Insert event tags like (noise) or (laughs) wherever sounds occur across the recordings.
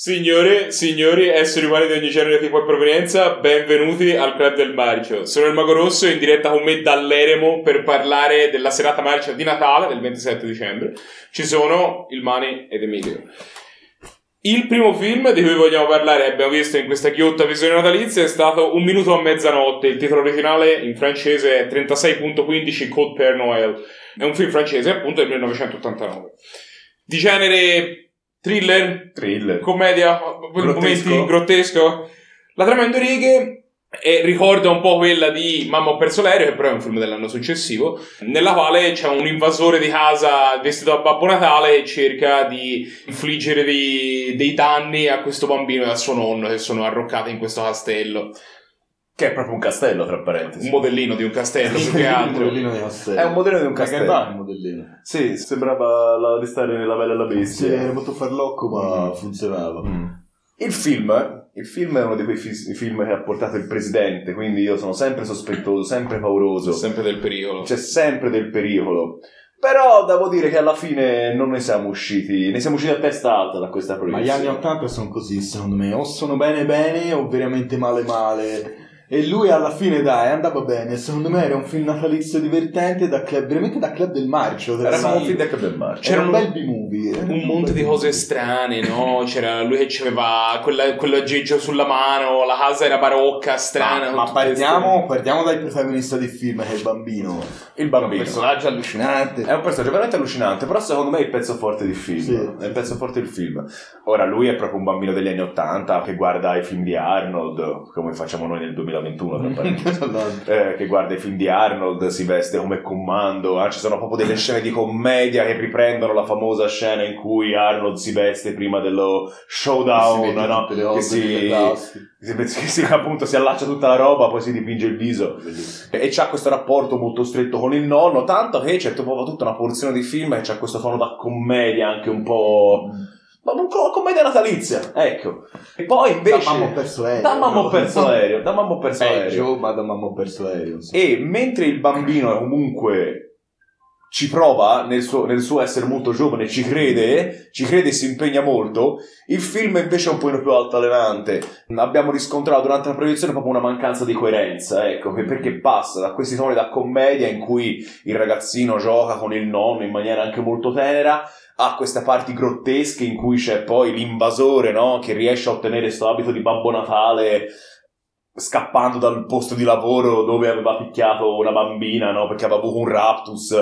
Signore, signori, esseri umani di ogni genere, tipo e provenienza, benvenuti al Club del Marcio. Sono il Mago Rosso in diretta con me dall'Eremo per parlare della serata marcia di Natale del 27 dicembre. Ci sono il Mani ed Emilio. Il primo film di cui vogliamo parlare, abbiamo visto in questa ghiotta visione natalizia, è stato Un minuto a mezzanotte. Il titolo originale in francese è 36.15 Code Père Noël. È un film francese, appunto, del 1989. Di genere thriller, Thriller. commedia, Grottesco. momenti grottesco. La trama in due righe e ricorda un po' quella di Mamma ho perso l'aereo, che però è un film dell'anno successivo, nella quale c'è un invasore di casa vestito da Babbo Natale e cerca di infliggere dei, dei danni a questo bambino e a suo nonno che sono arroccati in questo castello. Che è proprio un castello, tra Un parentesi. modellino di un castello più che (laughs) altro. modellino di castello. È un modello di un Ma che castello. va il modellino? Sì, sembrava la, di stare nella Bella e la Sì, Bestia. era molto farlocco ma Mm. funzionava. Mm. Il film, il film è uno di quei fi- film che ha portato il presidente, quindi io sono sempre sospettoso, sempre pauroso. Sempre del pericolo. C'è sempre del pericolo. Però devo dire che alla fine non ne siamo usciti, ne siamo usciti a testa alta da questa Ma proiezione. gli anni 80 sono così, secondo me. O sono bene bene o veramente male male. E lui alla fine, dai, andava bene. Secondo me era un film natalizio divertente, da club, veramente da club del marcio. Era un film del Club del Marcio. C'era Era un un- bel B-movie. era un monte di cose strane, no? C'era lui che aveva quell'aggeggio sulla mano, la casa era barocca, strana. Ma, ma partiamo, partiamo dal protagonista del film, che è il bambino. Il Un bambino. personaggio allucinante. È un personaggio veramente allucinante, però secondo me è il pezzo forte del film. Sì. È il pezzo forte del film. Ora, lui è proprio un bambino degli anni Ottanta che guarda i film di Arnold, come facciamo noi nel 2021, tra (laughs) parentesi. Eh, che guarda i film di Arnold, si veste come comando. Ah, ci sono proprio delle scene di commedia che riprendono la famosa scena in cui Arnold si veste prima dello showdown, no? che, si, che si- appunto si allaccia tutta la roba, poi si dipinge il viso e c'ha questo rapporto molto stretto con il nonno, tanto che c'è proprio tutta una porzione di film che c'ha questo tono da commedia anche un po'... ma un po' commedia natalizia, ecco. E poi invece... Da mamma ho perso l'aereo. Da mamma ho perso l'aereo, da mamma ho perso l'aereo. Peggio, ma da mamma ho perso l'aereo. insomma. E mentre il bambino comunque ci prova nel suo, nel suo essere molto giovane, ci crede, ci crede e si impegna molto, il film invece è un po' più altalenante. Abbiamo riscontrato durante la proiezione proprio una mancanza di coerenza, ecco, che- perché passa da questi toni da commedia in cui il ragazzino gioca con il nonno in maniera anche molto tenera, a queste parti grottesche in cui c'è poi l'invasore, no? Che riesce a ottenere questo abito di Babbo Natale scappando dal posto di lavoro dove aveva picchiato una bambina, no? Perché aveva avuto un raptus,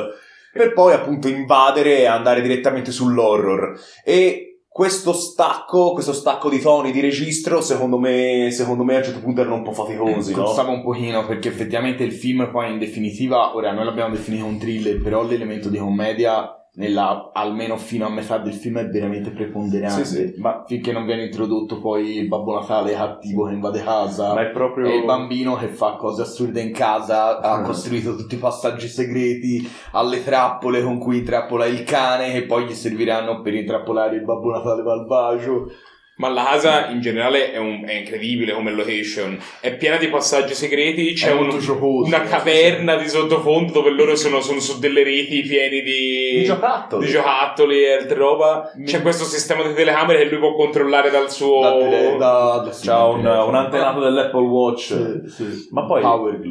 per poi appunto invadere e andare direttamente sull'horror. E questo stacco, questo stacco di toni di registro, secondo me, secondo me a un certo punto erano un po' faticosi, no? Costava un pochino perché effettivamente il film poi in definitiva, ora noi l'abbiamo definito un thriller, però l'elemento di commedia nella, almeno fino a metà del film è veramente preponderante. Sì, sì, ma, Finché non viene introdotto poi il Babbo Natale cattivo che invade casa. ma è proprio... E il bambino che fa cose assurde in casa, ha (laughs) costruito tutti i passaggi segreti alle trappole con cui intrappola il cane che poi gli serviranno per intrappolare il Babbo Natale malvagio. Ma la casa in generale è, un- è incredibile come location. È piena di passaggi segreti. C'è un- giocoso. una caverna di sottofondo dove loro sono, sono su delle reti pieni di, I giocattoli. di giocattoli e altre roba. Mi- C'è questo sistema di telecamere che lui può controllare dal suo. Da tele- da- da- C'ha un, un antenato dell'Apple Watch. Sì, sì. Ma poi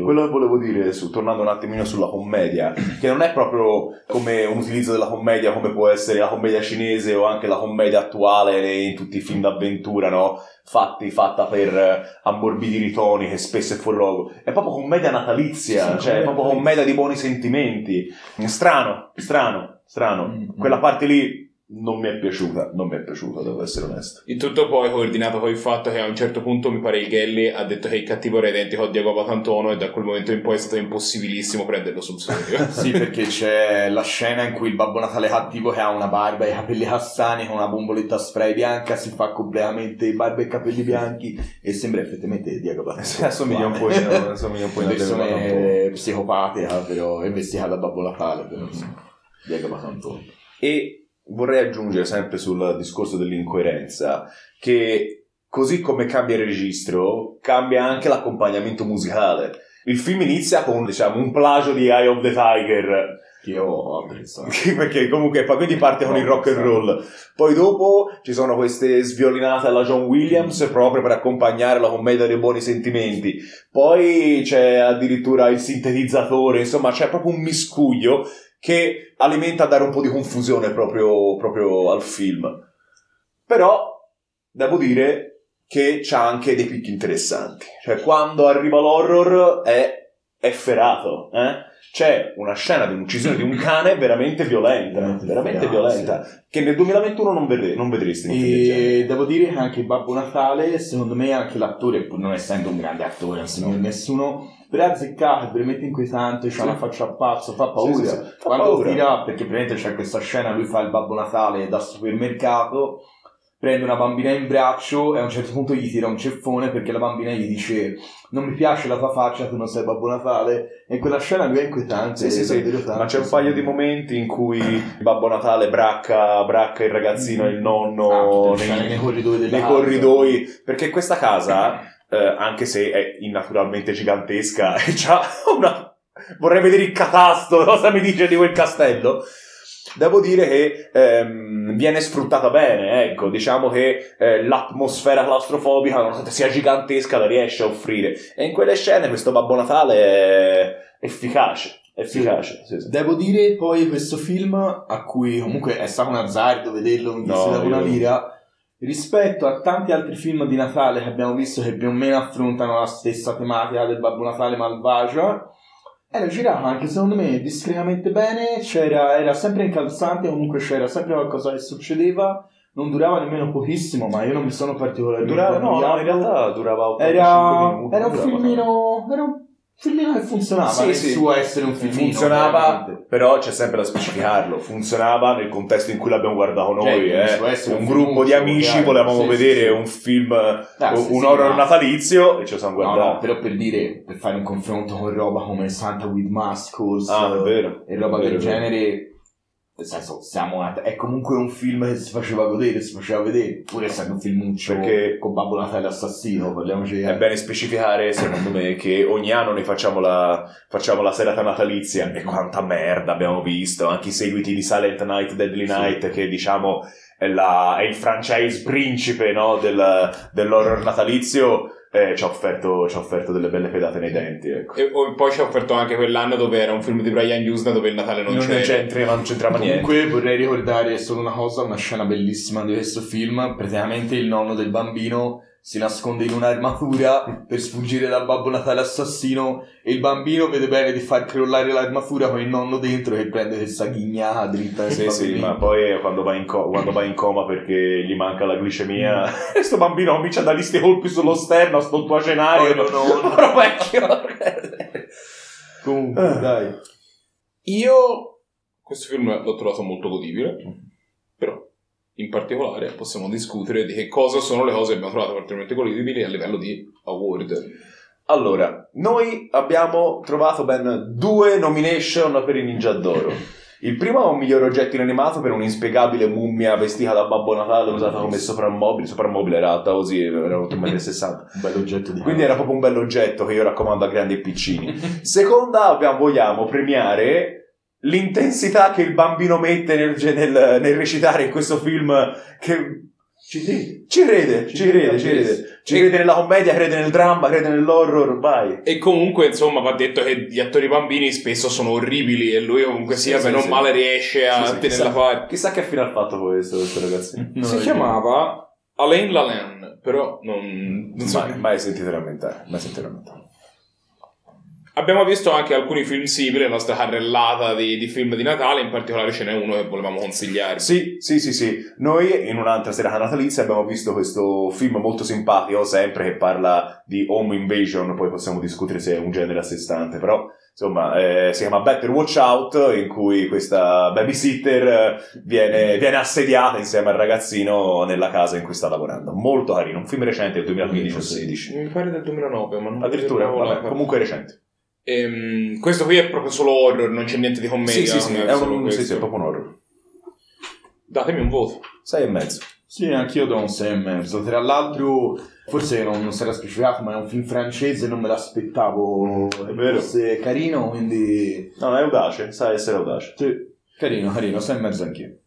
quello che volevo dire, su- tornando un attimino sulla commedia, che non è proprio come un utilizzo della commedia come può essere la commedia cinese o anche la commedia attuale in tutti i film d'avventura, no? Fatti, fatta per eh, ammorbidire i toni, che spesso è fuori luogo. È proprio commedia natalizia, Sì, cioè è proprio commedia di buoni sentimenti. Strano, strano, strano. Mm. Quella parte lì non mi è piaciuta, non mi è piaciuta, devo essere onesto. Il tutto poi coordinato con il fatto che a un certo punto mi pare il Gelli ha detto che il cattivo era identico a Diego Patantono e da quel momento in poi è stato impossibilissimo prenderlo sul serio. (laughs) Sì, perché c'è la scena in cui il Babbo Natale cattivo che ha una barba e i capelli castani con una bomboletta spray bianca si fa completamente barba e capelli bianchi e sembra effettivamente Diego Si Patantuono. assomiglia un po' in- assomiglia un po' in persona Diego psicopatica però vestita da Babbo Natale però sì. Diego Patantuono. E vorrei aggiungere sempre sul discorso dell'incoerenza che così come cambia il registro, cambia anche l'accompagnamento musicale. Il film inizia con diciamo, un plagio di Eye of the Tiger Che ho apprezzato. perché comunque poi quindi parte con il rock and roll poi dopo ci sono queste sviolinate alla John Williams proprio per accompagnare la commedia dei buoni sentimenti poi c'è addirittura il sintetizzatore insomma c'è proprio un miscuglio che alimenta a dare un po' di confusione proprio, proprio al film però devo dire che c'ha anche dei picchi interessanti cioè quando arriva l'horror è efferato eh? C'è una scena di un'uccisione di un cane veramente violenta, Veramente veramente violenta, che nel 2021 non, vedre- non vedresti. E devo dire che anche Babbo Natale, secondo me anche l'attore, pur non essendo un grande attore, non nessuno, però è azzeccato, è veramente inquietante, Sì. una faccia a pazzo, fa paura. Sì, Quando paura. tira, perché praticamente c'è questa scena, lui fa il Babbo Natale da supermercato, prende una bambina in braccio e a un certo punto gli tira un ceffone perché la bambina gli dice non mi piace la tua faccia, tu non sei Babbo Natale. E quella scena lui è Sì, inquietante. sì, sì, tanto, ma c'è un sì. paio di momenti in cui Babbo Natale bracca, bracca il ragazzino e il nonno Ah, nei, nei corridoi nei corridoi, perché questa casa, eh, anche se è innaturalmente gigantesca, (laughs) c'ha una... Vorrei vedere il catasto, (laughs) cosa mi dice di quel castello? Devo dire che ehm, viene sfruttata bene, ecco, diciamo che eh, l'atmosfera claustrofobica, nonostante sia gigantesca, la riesce a offrire. E in quelle scene questo Babbo Natale è efficace, efficace. Sì, sì. Devo dire poi questo film, a cui comunque è stato un azzardo vederlo, mi No, dava una lira, rispetto a tanti altri film di Natale che abbiamo visto che più o meno affrontano la stessa tematica del Babbo Natale malvagio, era girato anche secondo me discretamente bene, c'era, era sempre incalzante, comunque c'era sempre qualcosa che succedeva, non durava nemmeno pochissimo, ma io non mi sono particolarmente Durava, no, no, in realtà durava 85 era, minuti. era un filmino, era un filmino che funzionava Sì, nel sì. suo essere un filmino. funzionava, però c'è sempre da specificarlo. Funzionava nel contesto in cui l'abbiamo guardato noi. Cioè, eh. Un un gruppo di amici volevamo sì, vedere sì, sì. un film, Ah, un sì, sì, horror ma- natalizio e lo siamo No, guardato. no, però per dire, per fare un confronto con roba come Santa with Muscles Ah, vero. e roba del genere, nel senso, siamo una- è comunque un film che si faceva godere, si faceva vedere, pur essendo un filmuccio Perché- con Babbo Natale assassino, parliamoci. È bene specificare, secondo me, che ogni anno noi facciamo la, facciamo la serata natalizia e quanta merda abbiamo visto, anche i seguiti di Silent Night, Deadly Sì. Night, che diciamo è, la- è il franchise principe no, del- dell'horror natalizio, eh, ci, ha offerto, ci ha offerto delle belle pedate nei denti. Ecco. E o- poi ci ha offerto anche quell'anno dove era un film di Brian Usna dove il Natale non, Non, c'era. c'entrava, non c'entrava niente. Comunque vorrei ricordare solo una cosa, una scena bellissima di questo film. Praticamente il nonno del bambino si nasconde in un'armatura per sfuggire dal Babbo Natale assassino e il bambino vede bene di far crollare l'armatura con il nonno dentro che prende questa ghignata dritta Sì, sì, pavimento. ma poi quando va, in co- quando va in coma perché gli manca la glicemia, (laughs) questo bambino comincia a dargli sti colpi sullo sterno sto tuo scenario. Poi no, no. Povero vecchio. Comunque, Ah. dai. Io questo film l'ho trovato molto godibile, però in particolare possiamo discutere di che cosa sono le cose che abbiamo trovato particolarmente godibili a livello di award. Allora, noi abbiamo trovato ben due nomination per i Ninja d'Oro. Il primo è un miglior oggetto inanimato per un'inspiegabile mummia vestita da Babbo Natale usata come soprammobile. Soprammobile era alta così, era 8,60 m. Un bell'oggetto di Quindi era proprio un bell'oggetto che io raccomando a grandi e piccini. Seconda, abbiamo- vogliamo premiare l'intensità che il bambino mette nel, nel- nel recitare in questo film che Ci credi? ci crede, Ci ci crede, crede ci crede. Ci crede nella commedia, crede nel dramma, crede nell'horror, vai. E comunque, insomma, va detto che gli attori bambini spesso sono orribili e lui comunque Sì, sia, sì, bene o sì. male, riesce a Sì, sì, tenerla chissà- parte. Chissà che fine ha fatto questo, questo ragazzino. (laughs) Non si chiamava Alain Lalanne, però non, non so. Mai, mai sentito lamentare, mai sentito lamentare. Abbiamo visto anche alcuni film simili, la nostra carrellata di, di film di Natale, in particolare ce n'è uno che volevamo consigliare. Sì, sì, sì, sì. Noi in un'altra serata natalizia abbiamo visto questo film molto simpatico, sempre che parla di home invasion, poi possiamo discutere se è un genere a sé stante, però insomma eh, si chiama Better Watch Out, in cui questa babysitter eh, viene, viene assediata insieme al ragazzino nella casa in cui sta lavorando. Molto carino, un film recente del 2015 o 16. Mi pare del 2009, ma non Addirittura, vabbè, comunque recente. Ehm, questo qui è proprio solo horror, non c'è niente di commedia. Sì, sì, sì, è, un, sì, sì, è proprio un horror. Datemi un voto. Sei e mezzo. Sì, anch'io do un 6 e mezzo. Tra l'altro, forse non, non si era specificato, ma è un film francese, non me l'aspettavo. È vero. Fosse carino, quindi... No, è audace, sa essere audace. Sì, carino, carino, 6 e mezzo anch'io.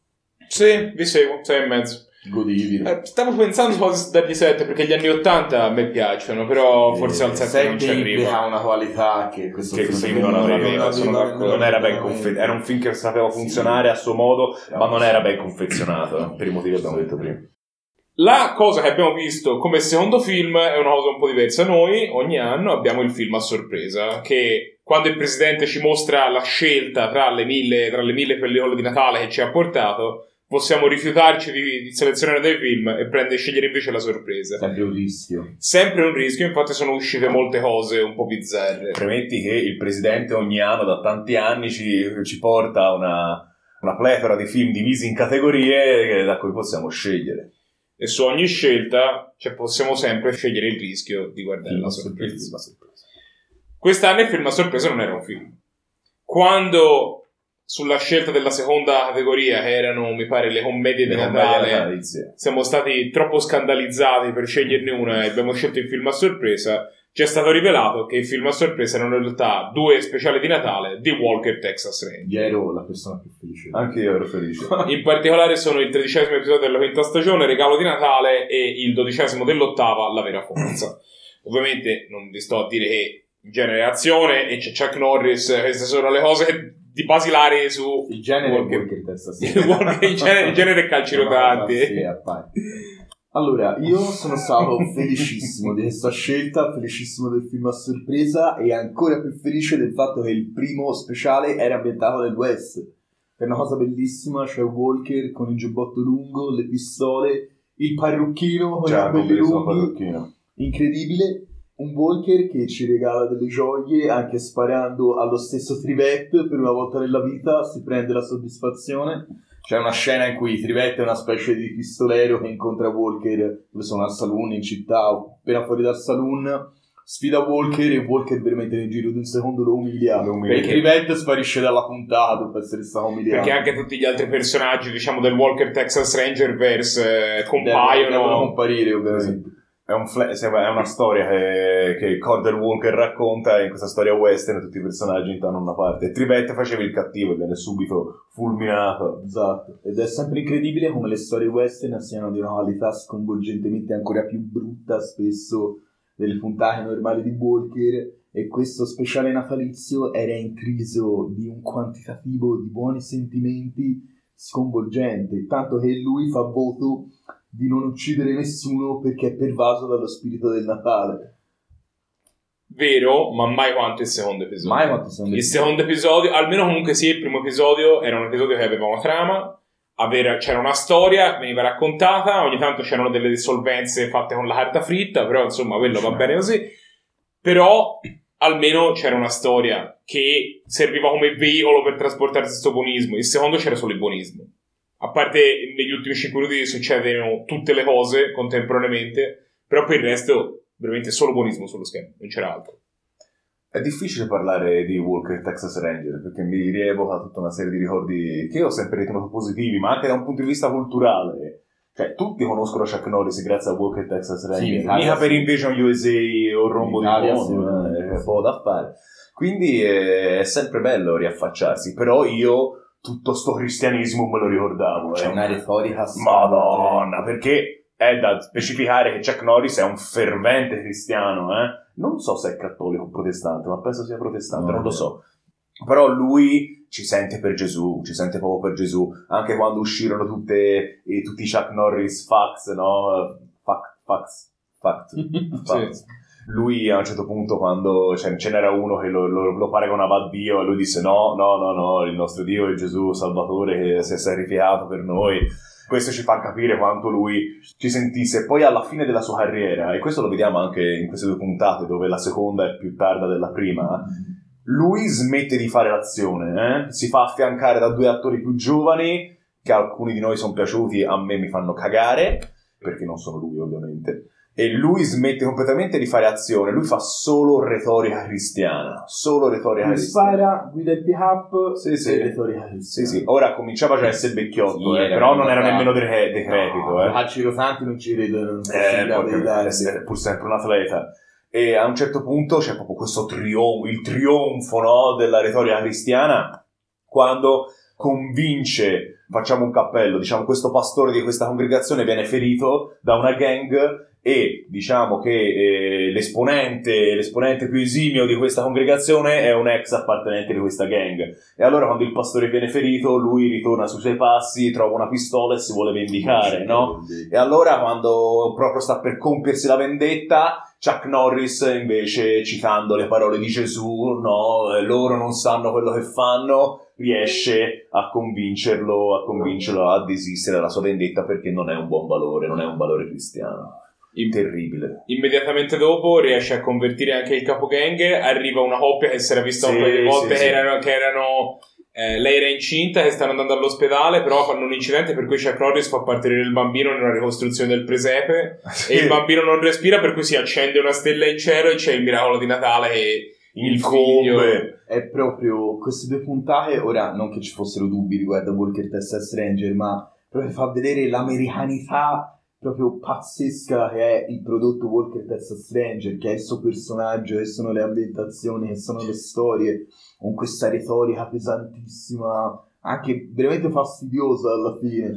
Sì, vi seguo, 6 e mezzo. Godibile. Eh, stavo pensando un po' di dargli 7 perché gli anni 80 a me piacciono, però forse al 7 non ci arrivo. ha una qualità che questo Che film film non aveva, non era ben confezionato. Era un film che sapeva funzionare a suo modo, ma non era ben confezionato, per i motivi che abbiamo detto prima. La cosa che abbiamo visto come secondo film è una cosa un po' diversa. Noi ogni anno abbiamo il film a sorpresa che quando il presidente ci mostra la scelta tra le mille, tra le mille pellicole di Natale che ci ha portato, possiamo rifiutarci di, di selezionare dei film e prendere scegliere invece la sorpresa. Sempre un rischio. Sempre un rischio, infatti sono uscite molte cose un po' bizzarre. Premetti che il presidente ogni anno, da tanti anni, ci, ci porta una, una pletora di film divisi in categorie da cui possiamo scegliere. E su ogni scelta cioè, possiamo sempre scegliere il rischio di guardare Film la sorpresa. sorpresa. Quest'anno il film a sorpresa non era un film. Quando sulla scelta della seconda categoria, che erano, mi pare, le commedie di Natale, natalizie. siamo stati troppo scandalizzati per sceglierne una e abbiamo scelto il film a sorpresa. Ci è stato rivelato che il film a sorpresa erano in realtà due speciali di Natale di Walker Texas Ranger. Io ero la persona più felice. Anche io ero felice. (laughs) In particolare sono il tredicesimo episodio della quinta stagione, Regalo di Natale, e il dodicesimo dell'ottava, La vera forza. Ovviamente non vi sto a dire che in genere è azione e c'è Chuck Norris, queste sono le cose di basilari su Il genere Walker- Walker testa il genere, in genere calci rotanti. Sì. Allora, io sono stato felicissimo di questa scelta, felicissimo del film a sorpresa e ancora più felice del fatto che il primo speciale era ambientato nel West. È una cosa bellissima, c'è Walker con il giubbotto lungo, le pistole, il parrucchino con i Già, capelli bellissimo lunghi, incredibile. Un Walker che ci regala delle gioie anche sparando allo stesso Trivette per una volta nella vita, si prende la soddisfazione. C'è una scena in cui Trivette è una specie di pistolero che incontra Walker, dove sono al saloon in città, appena fuori dal saloon, sfida Walker e Walker veramente nel giro di un secondo lo umilia. Lo umilia. Perché Trivette sparisce dalla puntata dopo essere stato umiliato. Perché anche tutti gli altri personaggi, diciamo, del Walker Texas Ranger verse eh, Devono- compaiono. devono comparire ovviamente. È, un fla- è una storia che, che Cordell Walker racconta in questa storia western tutti i personaggi intorno a una parte. E Trivette faceva il cattivo e viene subito fulminato. Esatto, ed è sempre incredibile come le storie western siano di una qualità sconvolgentemente ancora più brutta spesso delle puntate normali di Walker e questo speciale natalizio era intriso di un quantitativo di buoni sentimenti sconvolgente, tanto che lui fa voto di non uccidere nessuno perché è pervaso dallo spirito del Natale. Vero, ma mai quanto il secondo episodio. Mai quanti sono Il secondo episodio, almeno comunque sì, il primo episodio era un episodio che aveva una trama, avere- c'era una storia che veniva raccontata, ogni tanto c'erano delle dissolvenze fatte con la carta fritta, però insomma quello va bene così. Però almeno c'era una storia che serviva come veicolo per trasportare questo buonismo. Il secondo c'era solo il buonismo. A parte negli ultimi 5 minuti succedono tutte le cose contemporaneamente, però per il resto veramente solo buonismo sullo schermo, non c'era altro. È difficile parlare di Walker Texas Ranger perché mi rievoca tutta una serie di ricordi che io ho sempre ritenuto positivi, ma anche da un punto di vista culturale. Cioè, tutti conoscono Chuck Norris grazie a Walker Texas Ranger. Italia Mica sì. per Invasion USA o Rombo di sì, eh, sì. è poco da fare. Quindi eh, è sempre bello riaffacciarsi, però io tutto sto cristianismo me lo ricordavo. C'è eh. una retorica Madonna, perché è da specificare che Chuck Norris è un fervente cristiano, eh? Non so se è cattolico o protestante, ma penso sia protestante, No, non lo so. Però lui ci sente per Gesù, ci sente proprio per Gesù. Anche quando uscirono tutte, tutti i Chuck Norris facts, no? Fact, facts, fact, (laughs) facts. Lui a un certo punto, quando ce, ce n'era uno che lo, lo, lo paragonava a Dio, e lui disse: No, no, no, no, il nostro Dio è Gesù, Salvatore, che si è sacrificato per noi. Questo ci fa capire quanto lui ci sentisse. Poi alla fine della sua carriera, e questo lo vediamo anche in queste due puntate, dove la seconda è più tarda della prima, lui smette di fare l'azione, eh? si fa affiancare da due attori più giovani, che alcuni di noi sono piaciuti, a me mi fanno cagare, perché non sono lui ovviamente. E lui smette completamente di fare azione, lui fa solo retorica cristiana, solo retorica Lui cristiana. spara, guida il pick-up Sì, sì. e retorica Sì, cristiana. sì, ora cominciava già a essere vecchiotto, Sì, eh, però non era nemmeno de- decrepito. No, eh. calci rotanti non ci credo, non so Eh, pur sempre un atleta. E a un certo punto c'è proprio questo trionfo, il trionfo no, della retorica cristiana, quando convince, facciamo un cappello, diciamo questo pastore di questa congregazione viene ferito da una gang e diciamo che eh, l'esponente, l'esponente più esimio di questa congregazione è un ex appartenente di questa gang. E allora quando il pastore viene ferito, lui ritorna sui suoi passi, trova una pistola e si vuole vendicare, no? E allora, quando proprio sta per compiersi la vendetta, Chuck Norris, invece, citando le parole di Gesù, no, eh, loro non sanno quello che fanno, riesce a convincerlo, a convincerlo a desistere dalla sua vendetta perché non è un buon valore, non è un valore cristiano. In- Terribile. Immediatamente dopo riesce a convertire anche il capogang. Arriva una coppia che si era vista Sì, un paio di volte sì, che sì. erano. Che erano eh, lei era incinta, che stanno andando all'ospedale, però fanno un incidente per cui Chuck Norris fa partorire il bambino nella ricostruzione del presepe e il bambino non respira, per cui si accende una stella in cielo e c'è il miracolo di Natale e il figlio. È proprio queste due puntate, ora non che ci fossero dubbi riguardo a Walker Tessa Stranger, ma proprio fa vedere l'americanità proprio pazzesca che è il prodotto Walker Tessa Stranger, che è il suo personaggio, che sono le ambientazioni, che sono le storie, con questa retorica pesantissima, anche veramente fastidiosa alla fine.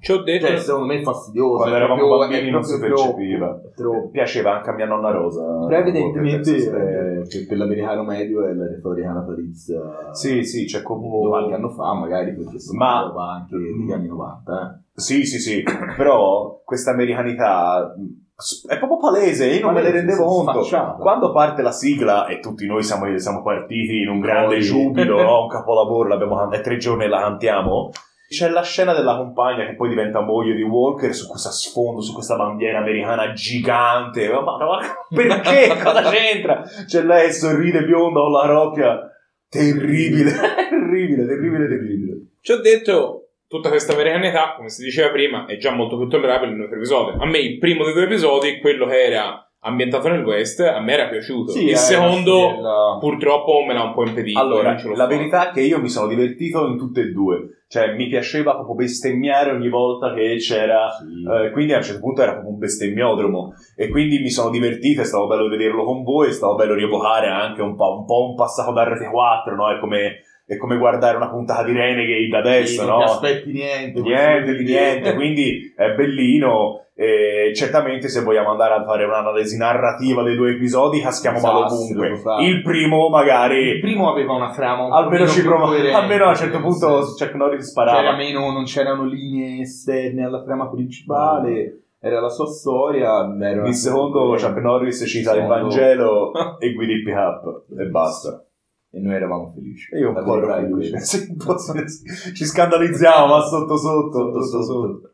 Ci ho detto. Cioè, secondo me è fastidiosa. Quando eravamo proprio- bambini non si percepiva. troppo. Piaceva anche a mia nonna Rosa. Però evidentemente Eh, per, l'americano medio è la retorica natalizia Sì, sì, c'è come... qualche anno fa magari perché sono Ma- anche degli anni 90 Sì, sì, sì, però questa americanità mh, è proprio palese, io non me ne Palese, rendevo conto. sfacciata. Quando parte la sigla e tutti noi siamo, siamo partiti in un grande Poi- giubilo, (laughs) no? un capolavoro, l'abbiamo cantata, è tre giorni e la cantiamo. C'è la scena della compagna che poi diventa moglie di Walker su questo sfondo, su questa bandiera americana gigante. Ma, ma- ma perché? (laughs) Cosa c'entra? C'è lei, sorride bionda con la rocchia. Terribile, (laughs) terribile, terribile, terribile. Ci ho detto, tutta questa americanità, come si diceva prima, è già molto più tollerabile nel primo episodio. A me il primo dei due episodi, quello che era ambientato nel West, a me era piaciuto. il secondo, purtroppo, me l'ha un po' impedito. Allora, la fatto. verità è che io mi sono divertito in tutte e due. Cioè, mi piaceva proprio bestemmiare ogni volta che c'era. eh, quindi a un certo punto era proprio un bestemmiodromo. E quindi mi sono divertito, è stato bello vederlo con voi, è stato bello rievocare anche un po', un, po' un passato da RT4, no? È come, è come guardare una puntata di Renegade adesso, non no? ti aspetti niente Niente di niente, quindi è bellino. E certamente se vogliamo andare a fare un'analisi narrativa dei due episodi, caschiamo male Esatto, ovunque. lo fa. Il primo magari il primo aveva una trama un almeno ci più prova coerente, almeno a un certo punto Chuck Norris c'era sparava meno, non c'erano linee esterne alla trama principale era la sua storia era il secondo Chuck Norris cita il Vangelo (laughs) e guida il pick up e basta e noi eravamo felici e io un po' ero felice. Sì, ci scandalizziamo ma sotto sotto, Sotto, sotto, sotto.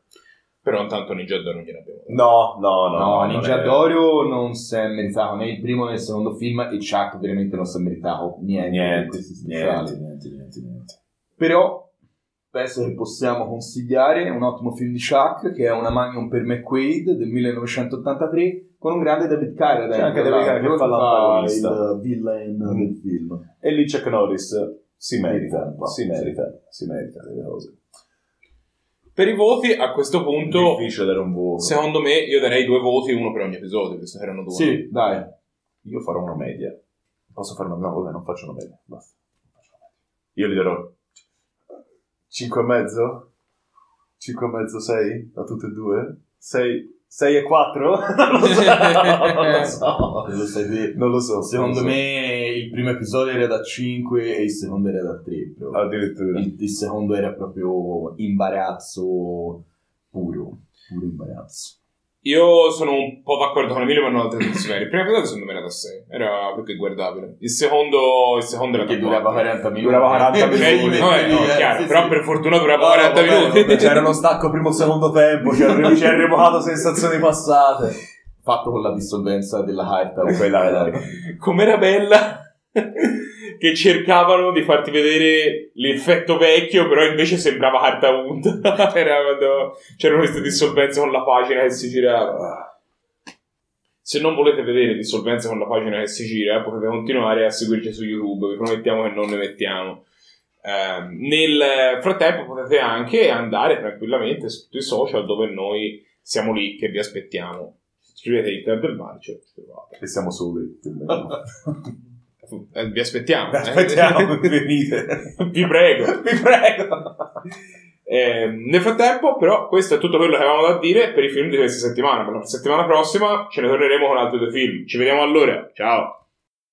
Però intanto Ninja Doro non gliel'abbiamo dato. no no no, No, non Ninja è- Dorio non si è meritato né il primo né il secondo film e Chuck veramente non si è meritato niente, niente niente niente niente niente Però penso che possiamo consigliare un ottimo film di Chuck che è una Magnum per McQuaid del 1983 con un grande David Carradine C'è anche David Carradine che fa l'antagonista. il villain Mm. del film e lì Chuck Norris si merita si sì. merita si merita delle cose Per i voti, a questo punto, difficile dare un voto secondo me, io darei due voti, uno per ogni episodio, visto che erano due. sì dai Io farò una media. Posso fare una No, vabbè, non faccio una media. Basta. Non faccio una media. Io gli darò 5 e mezzo? 5 e mezzo, 6? Da tutte e due? 6, 6 e 4? (laughs) non lo so. non lo so. Lo sai te. Non lo so. secondo non lo so. me il primo episodio era da 5 e il secondo era da 3 proprio. Addirittura. il, il secondo era proprio imbarazzo puro puro imbarazzo Io sono un po' d'accordo con Emilio, ma non altrettanto Il primo episodio secondo me era da 6, era più che guardabile. Il secondo, il secondo era che da durava 4. 40 minuti Durava 40 Cioè, minuti. no, eh, no, chiaro, Sì, però sì. per fortuna durava No, 40 vabbè, minuti. vabbè, c'era lo stacco primo secondo tempo, ci ha, ci ha rievocato sensazioni passate. fatto con la dissolvenza della carta E quella era- Com'era bella che cercavano di farti vedere l'effetto vecchio, però invece sembrava carta unta. (laughs) Era quando c'erano queste dissolvenze con la pagina che si girava. Se non volete vedere dissolvenze con la pagina che si gira, potete continuare a seguirci su YouTube, vi promettiamo che non ne mettiamo. Eh, nel frattempo potete anche andare tranquillamente su tutti i social dove noi siamo lì che vi aspettiamo. Scrivete il club del marcio. E siamo soli. (laughs) Eh, vi aspettiamo. Vi aspettiamo, eh. (laughs) venite. vi prego. (laughs) Vi prego. Eh, nel frattempo, però, questo è tutto quello che avevamo da dire per i film di questa settimana. Per la settimana prossima ce ne torneremo con altri due film. Ci vediamo allora. Ciao.